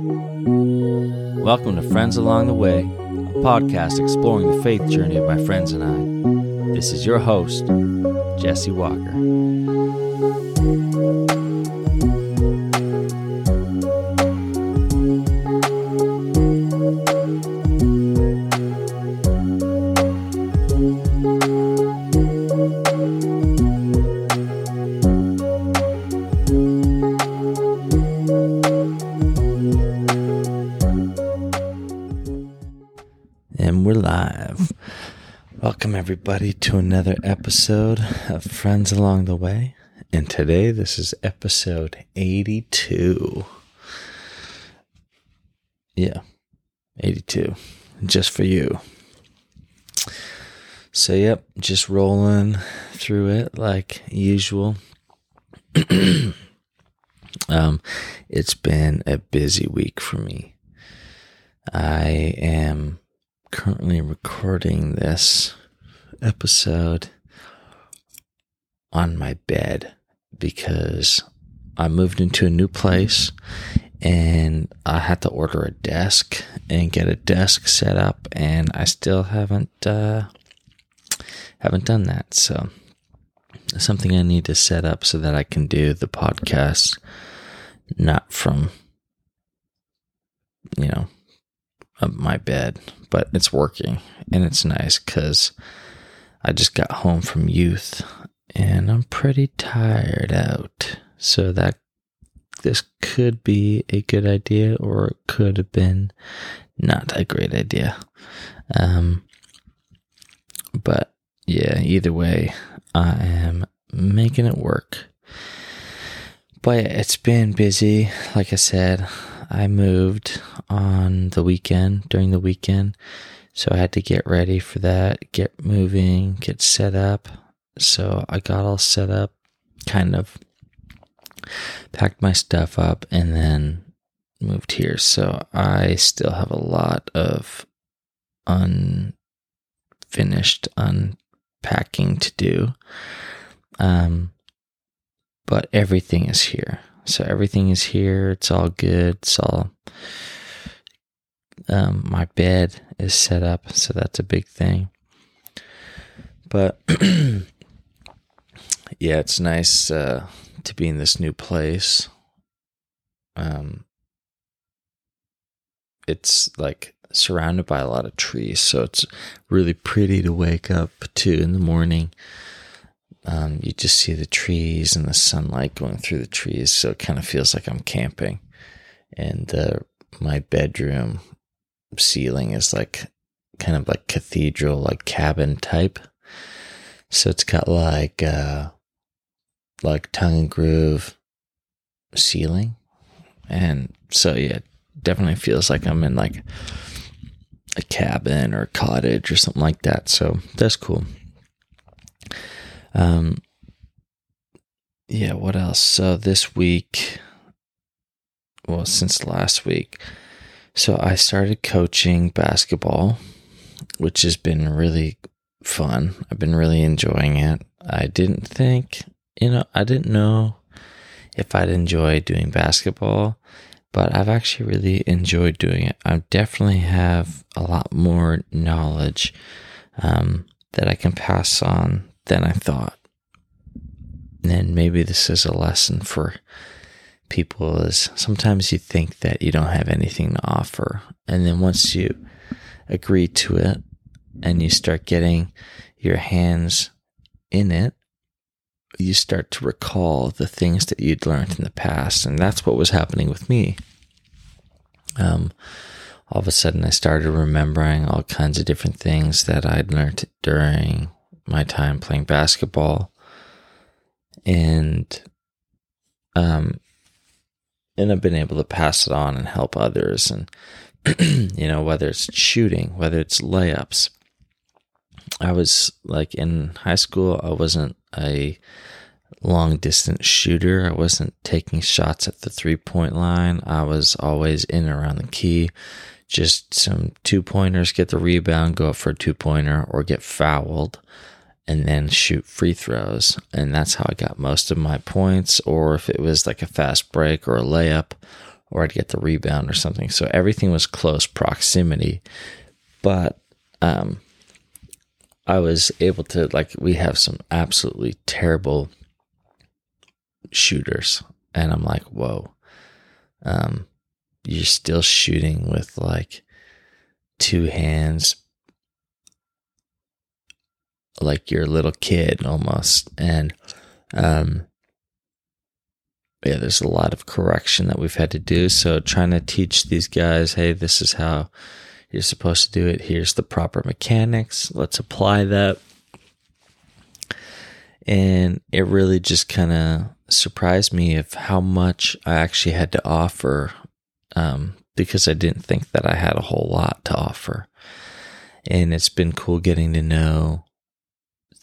Welcome to Friends Along the Way, a podcast exploring the faith journey of my friends and I. This is your host, Jesse Walker. Another episode of Friends Along the Way. And today, this is episode 82. Yeah, 82. Just for you. So, yep, just rolling through it like usual. um, it's been a busy week for me. I am currently recording this episode on my bed because I moved into a new place and I had to order a desk and get a desk set up and I still haven't uh, haven't done that. So something I need to set up so that I can do the podcast not from you know my bed, but it's working and it's nice because I just got home from youth and I'm pretty tired out. So that this could be a good idea or it could have been not a great idea. Um, but yeah, either way, I am making it work. But it's been busy. Like I said, I moved on the weekend, during the weekend. So I had to get ready for that, get moving, get set up. So I got all set up, kind of packed my stuff up, and then moved here. So I still have a lot of unfinished unpacking to do. Um, but everything is here. So everything is here. It's all good. It's all. Um, my bed is set up, so that's a big thing. But yeah, it's nice uh, to be in this new place. Um, it's like surrounded by a lot of trees, so it's really pretty to wake up to in the morning um, you just see the trees and the sunlight going through the trees. So it kind of feels like I'm camping. And uh, my bedroom ceiling is like kind of like cathedral, like cabin type. So it's got like uh, like tongue and groove ceiling, and so yeah, definitely feels like I'm in like a cabin or a cottage or something like that. So that's cool. Um, yeah, what else? So this week, well, since last week, so I started coaching basketball, which has been really fun. I've been really enjoying it. I didn't think, you know, I didn't know if I'd enjoy doing basketball, but I've actually really enjoyed doing it. I definitely have a lot more knowledge um, that I can pass on than I thought. And maybe this is a lesson for people is sometimes you think that you don't have anything to offer. And then once you agree to it and you start getting your hands in it, you start to recall the things that you'd learned in the past. And that's what was happening with me. Um, all of a sudden, I started remembering all kinds of different things that I'd learned during my time playing basketball and um and I've been able to pass it on and help others. And you know whether it's shooting whether it's layups. I was like in high school I wasn't a long distance shooter. I wasn't taking shots at the three point line. I was always in and around the key. Just some two pointers get the rebound go up for a two pointer or get fouled and then shoot free throws. And that's how I got most of my points. Or if it was like a fast break or a layup or I'd get the rebound or something. So everything was close proximity. But um, I was able to, like, we have some absolutely terrible shooters. And I'm like, whoa. Um, you're still shooting with like two hands, like you're a little kid almost. And um, yeah, there's a lot of correction that we've had to do. So trying to teach these guys, hey, this is how you're supposed to do it. Here's the proper mechanics. Let's apply that. And it really just kind of surprised me of how much I actually had to offer um, because I didn't think that I had a whole lot to offer. And it's been cool getting to know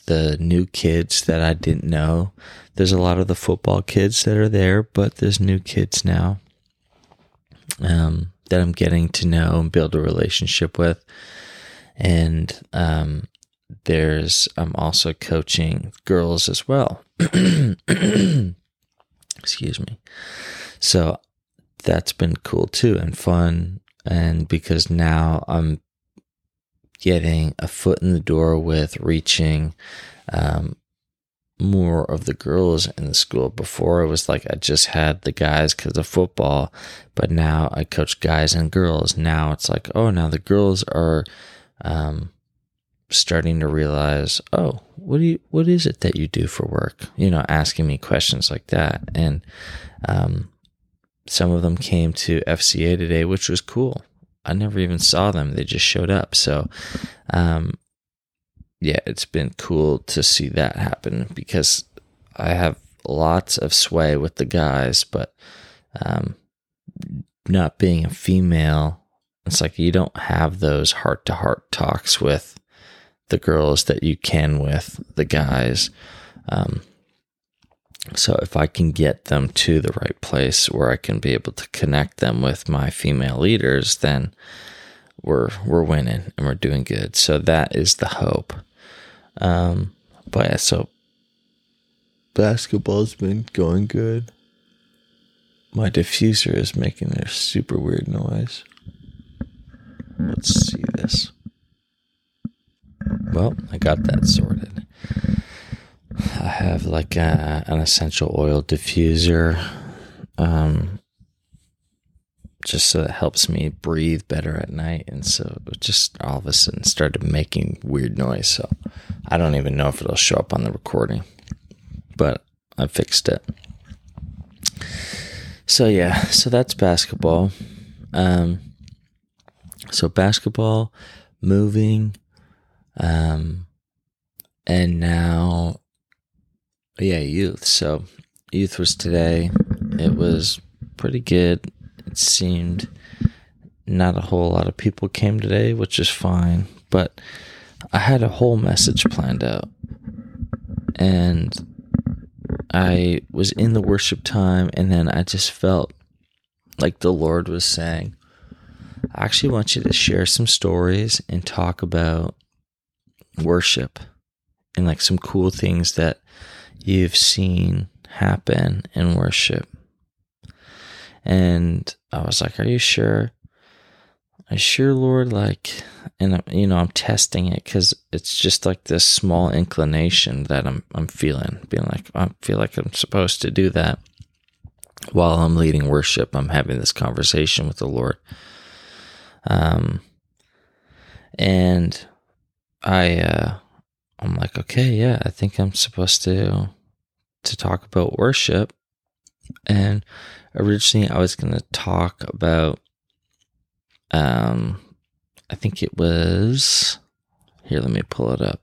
the new kids that I didn't know. There's a lot of the football kids that are there, but there's new kids now um, that I'm getting to know and build a relationship with. And um, there's I'm also coaching girls as well. Excuse me. So that's been cool too and fun and because now I'm getting a foot in the door with reaching um, more of the girls in the school. Before it was like I just had the guys because of football, but now I coach guys and girls. Now it's like, oh, now the girls are um, starting to realize, oh, what do you, what is it that you do for work? You know, asking me questions like that, and um, some of them came to FCA today, which was cool. I never even saw them; they just showed up. So, um, yeah, it's been cool to see that happen because I have lots of sway with the guys, but um, not being a female, it's like you don't have those heart to heart talks with the girls that you can with the guys. Um, so if I can get them to the right place where I can be able to connect them with my female leaders, then we're we're winning and we're doing good. So that is the hope. Um, but yeah, so basketball's been going good. My diffuser is making a super weird noise. Let's see this. Well, I got that sorted. I have like a, an essential oil diffuser, um, just so it helps me breathe better at night. And so it just all of a sudden started making weird noise. So I don't even know if it'll show up on the recording, but I fixed it. So yeah, so that's basketball. Um, so basketball, moving, um, and now yeah, youth. So youth was today. It was pretty good. It seemed not a whole lot of people came today, which is fine, but I had a whole message planned out. And I was in the worship time, and then I just felt like the Lord was saying, I actually want you to share some stories and talk about worship and like some cool things that you've seen happen in worship. And I was like, Are you sure? I sure, Lord, like, and you know, I'm testing it because it's just like this small inclination that I'm I'm feeling, being like I feel like I'm supposed to do that while I'm leading worship. I'm having this conversation with the Lord, um, and I uh, I'm like, okay, yeah, I think I'm supposed to to talk about worship. And originally I was going to talk about um I think it was here let me pull it up.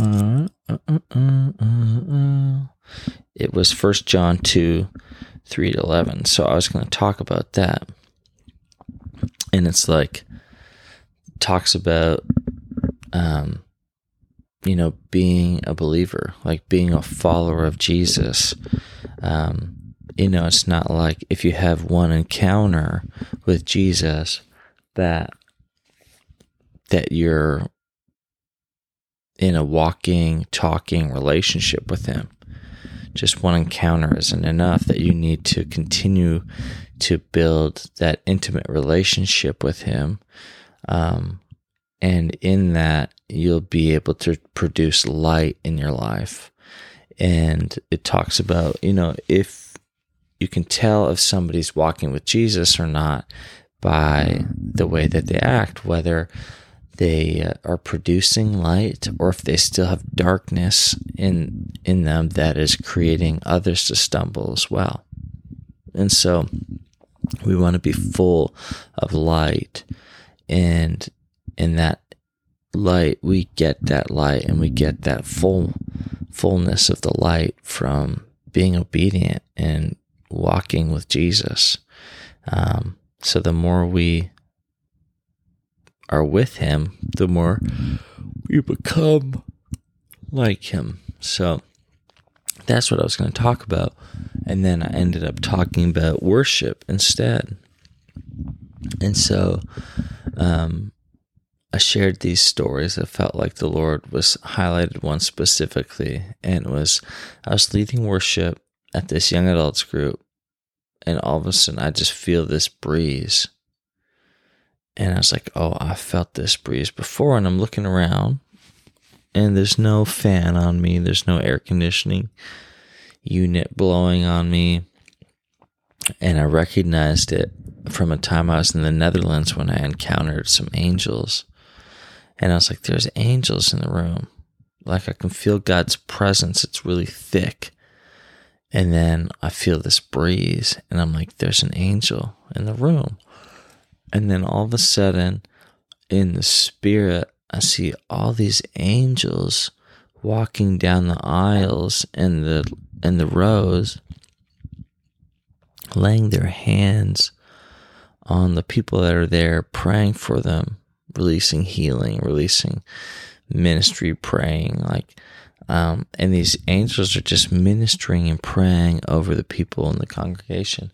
Uh, uh, uh, it was First John 2 3 to 11. So I was going to talk about that. And it's like, talks about um, you know, being a believer, like being a follower of Jesus. Um, you know, it's not like if you have one encounter with Jesus that that you're in a walking, talking relationship with him. just one encounter isn't enough, that you need to continue to build that intimate relationship with Him. Um, and in that, you'll be able to produce light in your life. And it talks about, you know, if you can tell if somebody's walking with Jesus or not by the way that they act, whether they uh, are producing light or if they still have darkness in in them that is creating others to stumble as well. And so we want to be full of light and in that light we get that light and we get that full fullness of the light from being obedient and walking with Jesus. Um, so the more we are with him, the more we become like him. So that's what I was going to talk about. And then I ended up talking about worship instead. And so um, I shared these stories. I felt like the Lord was highlighted one specifically. And it was I was leading worship at this young adults group. And all of a sudden, I just feel this breeze and I was like, oh, I felt this breeze before. And I'm looking around and there's no fan on me, there's no air conditioning unit blowing on me. And I recognized it from a time I was in the Netherlands when I encountered some angels. And I was like, there's angels in the room. Like I can feel God's presence. It's really thick. And then I feel this breeze, and I'm like, there's an angel in the room. And then all of a sudden, in the spirit, I see all these angels walking down the aisles and the and the rows, laying their hands on the people that are there, praying for them, releasing healing, releasing ministry, praying like. Um, and these angels are just ministering and praying over the people in the congregation.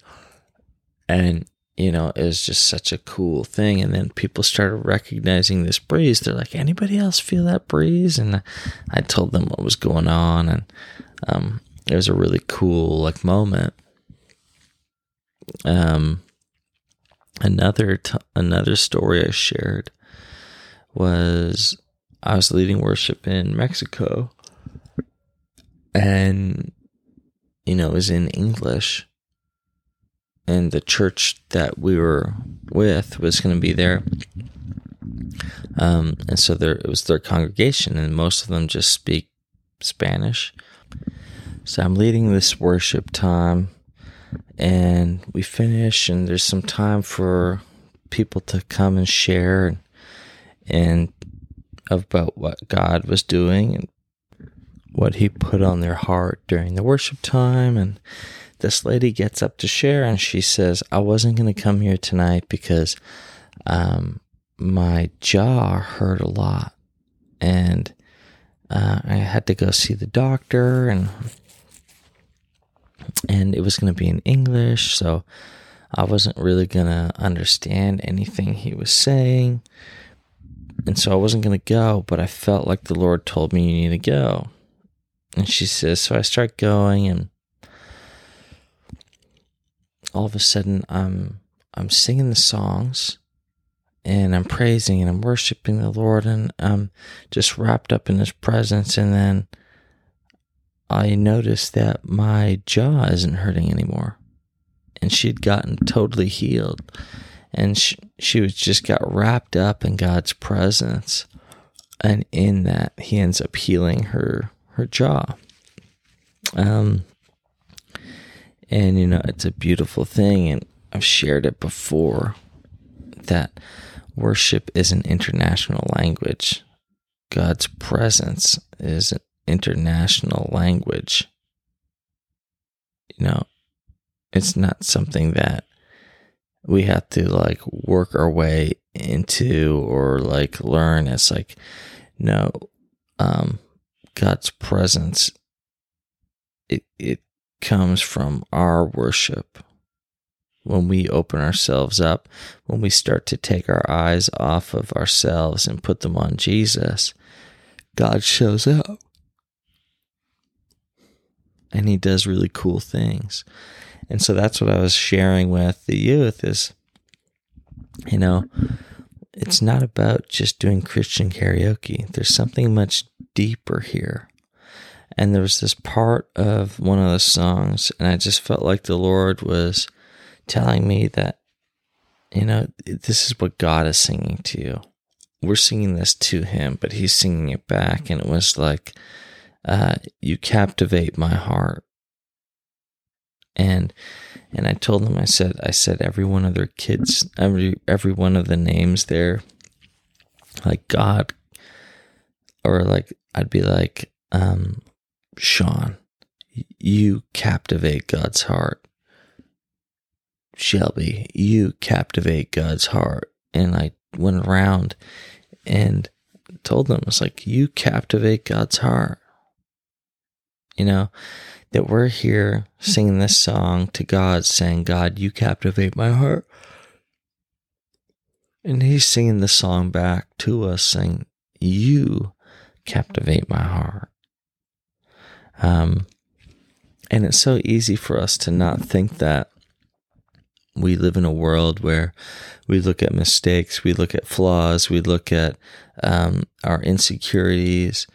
And you know, it was just such a cool thing. And then people started recognizing this breeze. They're like, anybody else feel that breeze? And I told them what was going on. And um, it was a really cool like moment. Um, another t- another story I shared was I was leading worship in Mexico, and you know it was in English, and the church that we were with was going to be there. Um, and so there it was their congregation, and most of them just speak Spanish. So I'm leading this worship time, and we finish, and there's some time for people to come and share and, and about what God was doing and what He put on their heart during the worship time, and this lady gets up to share and she says, I wasn't going to come here tonight because um, my jaw hurt a lot. And uh, I had to go see the doctor and and it was going to be in English, so I wasn't really going to understand anything he was saying. And so I wasn't going to go, but I felt like the Lord told me you need to go. And she says, so I start going and all of a sudden I'm I'm singing the songs and I'm praising and I'm worshiping the Lord and I'm just wrapped up in his presence and then I noticed that my jaw isn't hurting anymore. And she'd gotten totally healed. And she, she was just got wrapped up in God's presence. And in that, he ends up healing her her jaw. Um, and, you know, it's a beautiful thing. And I've shared it before that worship is an international language. God's presence is an international language. You know, it's not something that we have to like work our way into or like learn. It's like, no, um, God's presence, it, it comes from our worship. When we open ourselves up, when we start to take our eyes off of ourselves and put them on Jesus, God shows up. and he does really cool things. And so that's what I was sharing with the youth is you know, it's not about just doing Christian karaoke. There's something much deeper here. And there was this part of one of the songs, and I just felt like the Lord was telling me that, you know, this is what God is singing to you. We're singing this to Him, but He's singing it back. And it was like, uh, You captivate my heart. And and I told them, I said, I said every one of their kids, every every one of the names there, like God, or like I'd be like, um, Sean, you captivate God's heart. Shelby, you captivate God's heart. And I went around and told them, it's like, you captivate God's heart. You know, that we're here singing this song to God, saying, God, you captivate my heart. And He's singing the song back to us, saying, You captivate my heart. Um, and it's so easy for us to not think that we live in a world where we look at mistakes, we look at flaws, we look at um, our insecurities,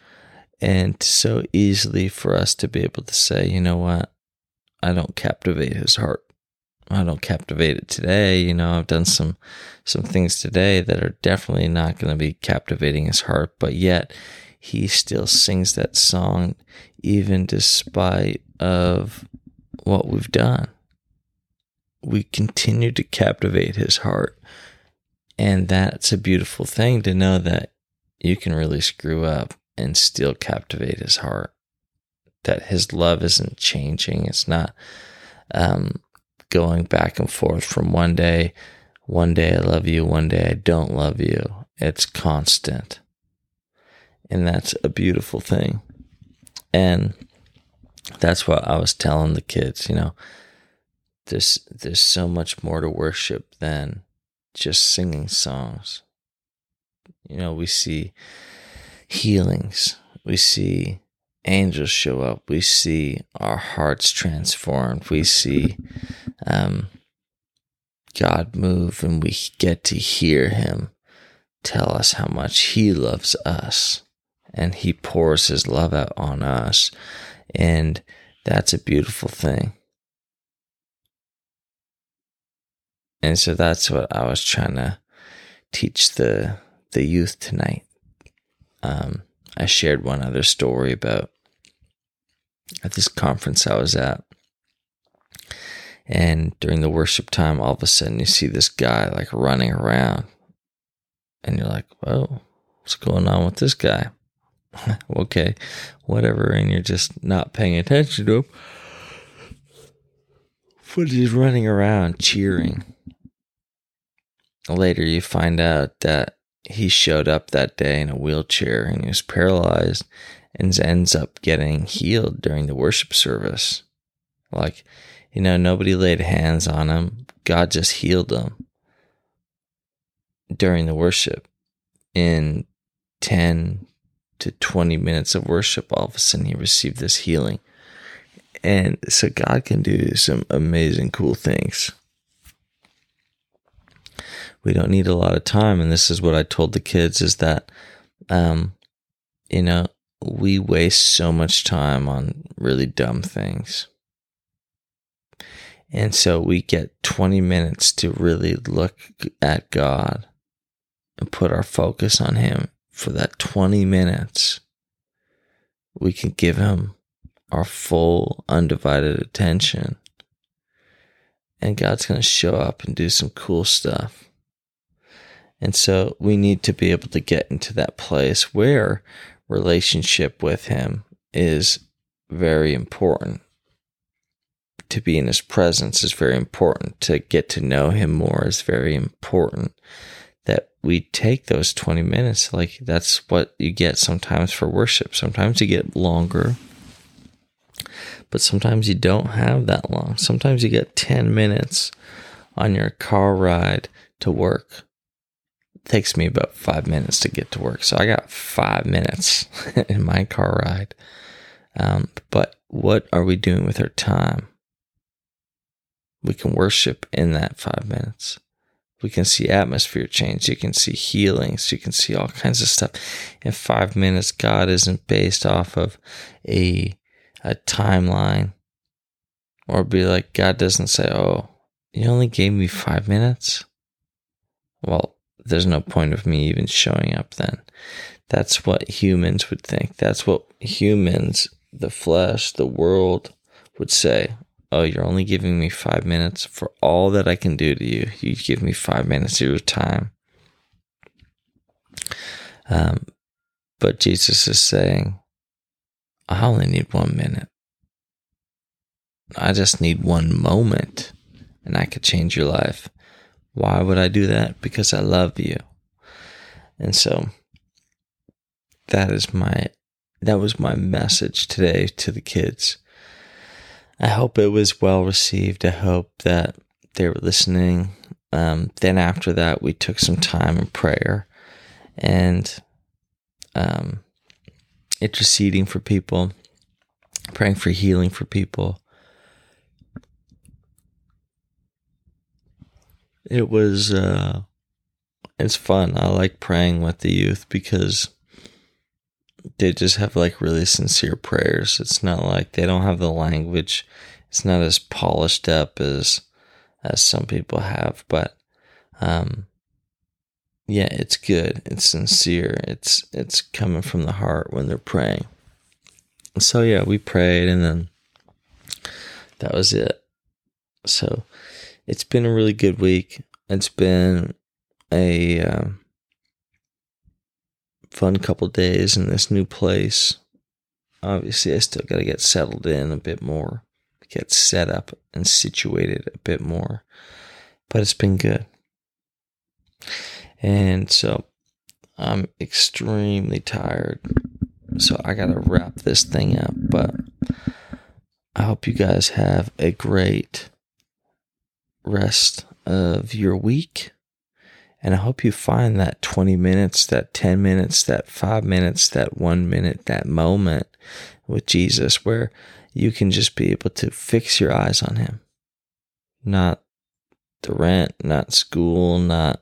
and so easily for us to be able to say, you know what, I don't captivate his heart. I don't captivate it today. You know, I've done some some things today that are definitely not going to be captivating his heart, but yet he still sings that song even despite of what we've done. We continue to captivate his heart. And that's a beautiful thing to know that you can really screw up and still captivate his heart. That his love isn't changing. It's not um, going back and forth from one day, one day I love you, one day I don't love you. It's constant. And that's a beautiful thing. And that's what I was telling the kids, you know, there's there's so much more to worship than just singing songs. You know, we see healings. We see angels show up. We see our hearts transformed. We see um, God move, and we get to hear Him tell us how much He loves us. And He pours His love out on us. And that's a beautiful thing. And so that's what I was trying to teach the the youth tonight um, I shared one other story about at this conference I was at. And during the worship time, all of a sudden you see this guy like running around. And you're like, whoa, what's going on with this guy? okay, whatever. And you're just not paying attention to him. But he's running around cheering. Later, you find out that he showed up that day in a wheelchair and he was paralyzed and ends up getting healed during the worship service. Like, you know, nobody laid hands on him. God just healed him during the worship. In 10 to 20 minutes of worship, all of a sudden he received this healing. And so God can do some amazing, cool things we don't need a lot of time. And this is what I told the kids is that, um, you know, we waste so much time on really dumb things. And so we get 20 minutes to really look at God and put our focus on Him for that 20 minutes. We can give Him our full, undivided attention. And God's going to show up and do some cool stuff. And so we need to be able to get into that place where relationship with Him is very important. To be in His presence is very important. To get to know Him more is very important. That we take those 20 minutes, like that's what you get sometimes for worship. Sometimes you get longer, but sometimes you don't have that long. Sometimes you get 10 minutes on your car ride to work takes me about five minutes to get to work. So I got five minutes in my car ride Um, but what are we doing with our time? We can worship in that five minutes. We can see atmosphere change. You can see healings. You can see all kinds of stuff. In five minutes, God isn't based off of a, a timeline or be like, God doesn't say, Oh, you only gave me five minutes? Well, there's no point of me even showing up then. That's what humans would think. That's what humans, the flesh, the world would say. Oh, you're only giving me five minutes for all that I can do to you. You give me five minutes of your time. Um, but Jesus is saying, I only need one minute. I just need one moment and I could change your life. Why would I do that? Because I love you. And so that is my that was my message today to the kids. I hope it was well received. I hope that they were listening. Um, then after that, we took some time in prayer and um, interceding for people, praying for healing for people. It was uh, it's fun. I like praying with the youth because they just have like really sincere prayers. It's not like they don't have the language. It's not as polished up as as some people have, but um yeah, it's good. It's sincere. It's it's coming from the heart when they're praying. So yeah, we prayed and then that was it. So it's been a really good week. It's been a um, fun couple days in this new place. Obviously, I still got to get settled in a bit more, get set up and situated a bit more, but it's been good. And so I'm extremely tired. So I got to wrap this thing up, but I hope you guys have a great rest of your week. And I hope you find that 20 minutes, that 10 minutes, that five minutes, that one minute, that moment with Jesus where you can just be able to fix your eyes on Him. Not the rent, not school, not,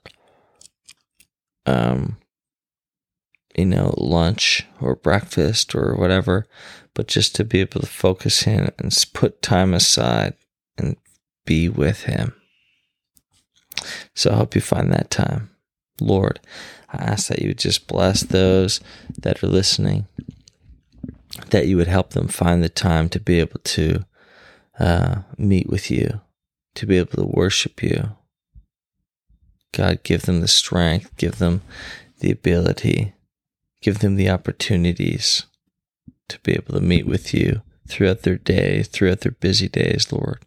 um, you know, lunch or breakfast or whatever, but just to be able to focus in and put time aside and be with Him. So I hope you find that time. Lord, I ask that you would just bless those that are listening, that you would help them find the time to be able to uh, meet with you, to be able to worship you. God, give them the strength, give them the ability, give them the opportunities to be able to meet with you throughout their day, throughout their busy days, Lord.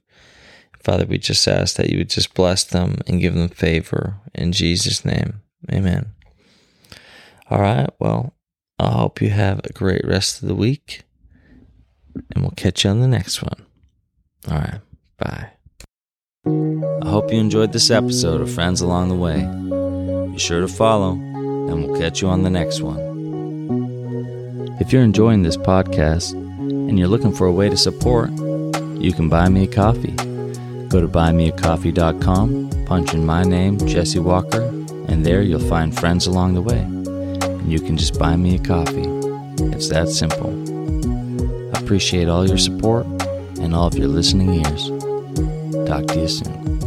Father, we just ask that you would just bless them and give them favor in Jesus' name. Amen. All right. Well, I hope you have a great rest of the week, and we'll catch you on the next one. All right. Bye. I hope you enjoyed this episode of Friends Along the Way. Be sure to follow, and we'll catch you on the next one. If you're enjoying this podcast and you're looking for a way to support, you can buy me a coffee Go to buymeacoffee.com, punch in my name, Jesse Walker, and there you'll find friends along the way. And you can just buy me a coffee. It's that simple. I appreciate all your support and all of your listening ears. Talk to you soon.